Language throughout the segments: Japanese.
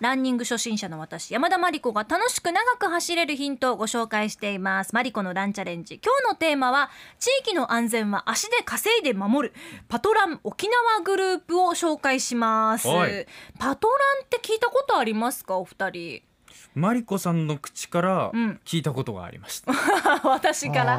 ランニング初心者の私山田真理子が楽しく長く走れるヒントをご紹介しています。マリコのランチャレンジ。今日のテーマは地域の安全は足で稼いで守る。パトラン沖縄グループを紹介します。はい。パトランって聞いたことありますか？お二人マリコさんの口からうん聞いたことがありました。私から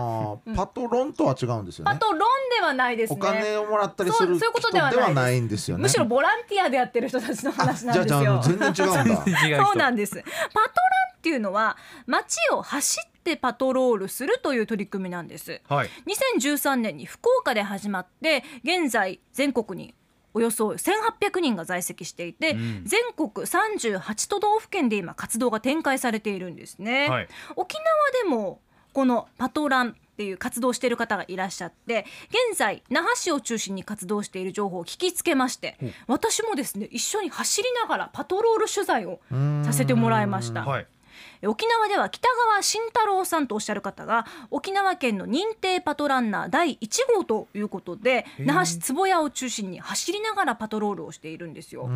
パトロンとは違うんですよね。パトロンではないですおね金をもらったりするそうそういうこと人でではないんですよね。むしろボランティアでやってる人たちの話なんじゃあじゃああですよの 全然違うんだ。そうなんですパトランっていうのは街を走ってパトロールするという取り組みなんですはい。2013年に福岡で始まって現在全国におよそ1800人が在籍していて、うん。全国38都道府県で今活動が展開されているんですね、はい。沖縄でもこのパトランっていう活動している方がいらっしゃって現在那覇市を中心に活動している情報を聞きつけまして私もですね一緒に走りながらパトロール取材をさせてもらいました。はい。沖縄では北川慎太郎さんとおっしゃる方が沖縄県の認定パトランナー第1号ということで那覇市坪谷を中心に走りながらパトロールをしているんですよ。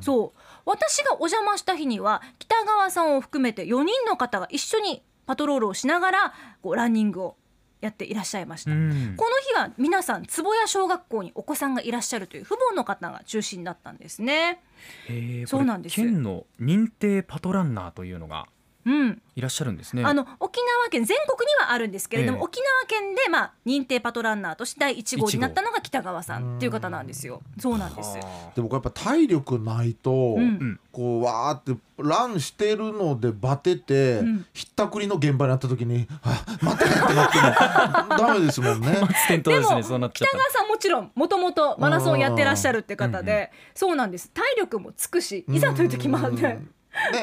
そう私がお邪魔した日には北川さんを含めて4人の方が一緒にパトロールをしながらこうランニングをやっていらっしゃいました。うんこの日は皆さん坪谷小学校にお子さんがいらっしゃるという父母の方が中心だったんですね。へーそうなんです県の認定パトランナーというのがうん、いらっしゃるんですね。あの沖縄県全国にはあるんですけれども、ええ沖縄県でまあ認定パトランナーとして第1号になったのが北川さんっていう方なんですよ。そうなんです。はでもやっぱ体力ないと、うんうんこうわーってランしてるのでバテて、うんひったくりの現場になった時に「あ待って」ってなっても ダメですもんね。ですでも。北川さんもちろんもともとマラソンやってらっしゃるって方で、そうなんです体力もつくしいざという時もあってうんねま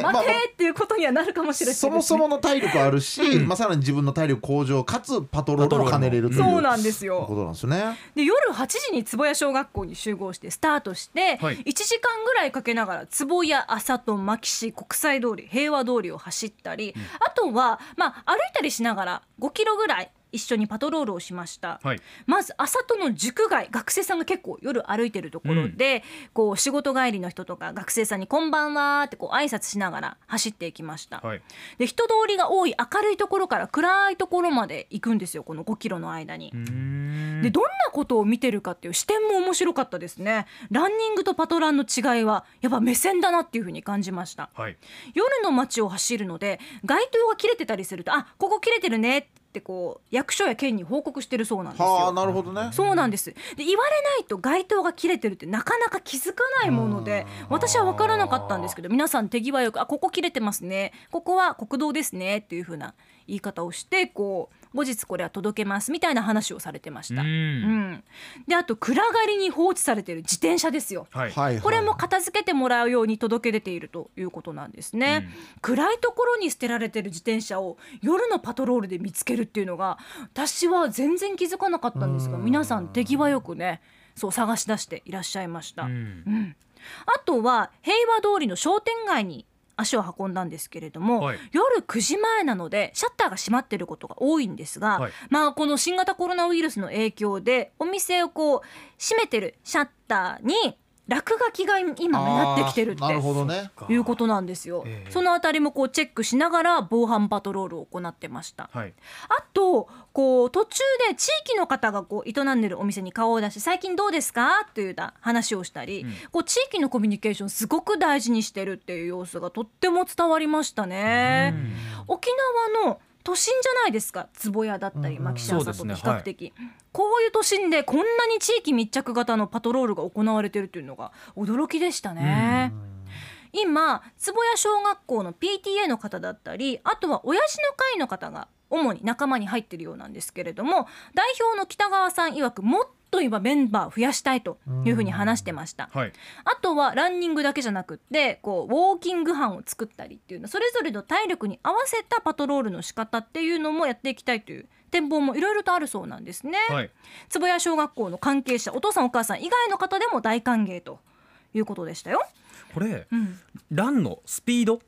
あ待てっていうことにはなるかもしれないね。そもそもの体力あるし、まあ、さらに自分の体力向上かつパトロールを兼ねれるというそうなんですこよとなんですよね。で夜8時に坪谷小学校に集合してスタートして、はい。1時間ぐらいかけながら坪谷浅戸牧師国際通り平和通りを走ったり、あとは、まあ、歩いたりしながら5キロぐらい一緒にパトロールをしました。はい。まず浅戸の塾街学生さんが結構夜歩いてるところで、こう仕事帰りの人とか学生さんに「こんばんは」ってこう挨拶しながら走っていきました、はい。で人通りが多い明るいところから暗いところまで行くんですよこの5キロの間にでどんなことを見てるかっていう視点も面白かったですねランニングとパトランの違いはやっぱ目線だなっていう風に感じましたはい。夜の街を走るので街灯が切れてたりするとあここ切れてるねってこう役所や県に報告してるそうなんですよ。はあなるほどね。そうなんです。で言われないと街灯が切れてるってなかなか気づかないもので私は分からなかったんですけど皆さん手際よく「あここ切れてますね。ここは国道ですね」っていう風な言い方をしてこう後日これは届けますみたいな話をされてました。ううん。ん、であと暗がりに放置されてる自転車ですよ。はい。はいはい。これも片付けてもらうように届け出ているということなんですね、暗いところに捨てられてる自転車を夜のパトロールで見つけるっていうのが私は全然気づかなかったんですがうん。皆さん手際よくねそう探し出していらっしゃいました、ううんん。あとは平和通りの商店街に足を運んだんですけれども、はい。夜9時前なのでシャッターが閉まっていることが多いんですが、はい。まあこの新型コロナウイルスの影響でお店をこう閉めてるシャッターに落書きが今目立ってきてるってあーなるほどね。いうことなんですよ、ええ。そのあたりもこうチェックしながら防犯パトロールを行ってました。はい。あとこう途中で地域の方がこう営んでるお店に顔を出して最近どうですか？という話をしたり、うん。こう地域のコミュニケーションすごく大事にしてるっていう様子がとっても伝わりましたね。沖縄の都心じゃないですか坪谷だったりうん牧島里ってそうですね。比較的、こういう都心でこんなに地域密着型のパトロールが行われてるというのが驚きでしたね。今坪谷小学校の PTA の方だったりあとは親父の会の方が主に仲間に入ってるようなんですけれども代表の北川さん曰くもっと今メンバー増やしたいというふうに話してました。はい。あとはランニングだけじゃなくってこうウォーキング班を作ったりっていうのそれぞれの体力に合わせたパトロールの仕方っていうのもやっていきたいという展望もいろいろとあるそうなんですね。はい。坪谷小学校の関係者お父さんお母さん以外の方でも大歓迎ということでしたよ。これうん、ランのスピードっ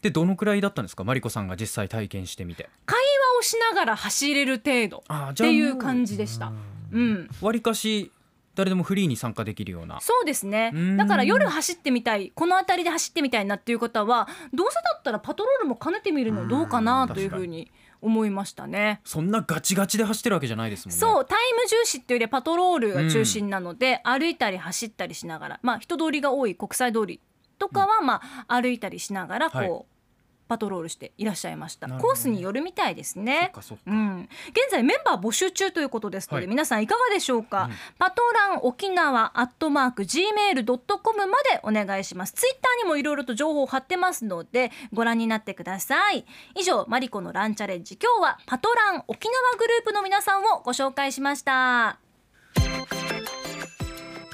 てどのくらいだったんですか？マリコさんが実際体験してみて会話をしながら走れる程度あっていう感じでした。うん、わりかし誰でもフリーに参加できるような。そうですね。うん。だから夜走ってみたいこの辺りで走ってみたいなっていう方はどうせだったらパトロールも兼ねてみるのどうかなというふうに思いましたね。そんなガチガチで走ってるわけじゃないですもんね。そうタイム重視っていうよりはパトロールが中心なので、歩いたり走ったりしながらまあ人通りが多い国際通りとかはまあ歩いたりしながらこう、はいパトロールしていらっしゃいました。ね。コースによるみたいですね。うん、現在メンバー募集中ということですので、はい。皆さんいかがでしょうか、うん。パトラン沖縄アットマーク gmail.com までお願いします。ツイッターにもいろいろと情報を貼ってますのでご覧になってください。以上マリコのランチャレンジ。今日はパトラン沖縄グループの皆さんをご紹介しました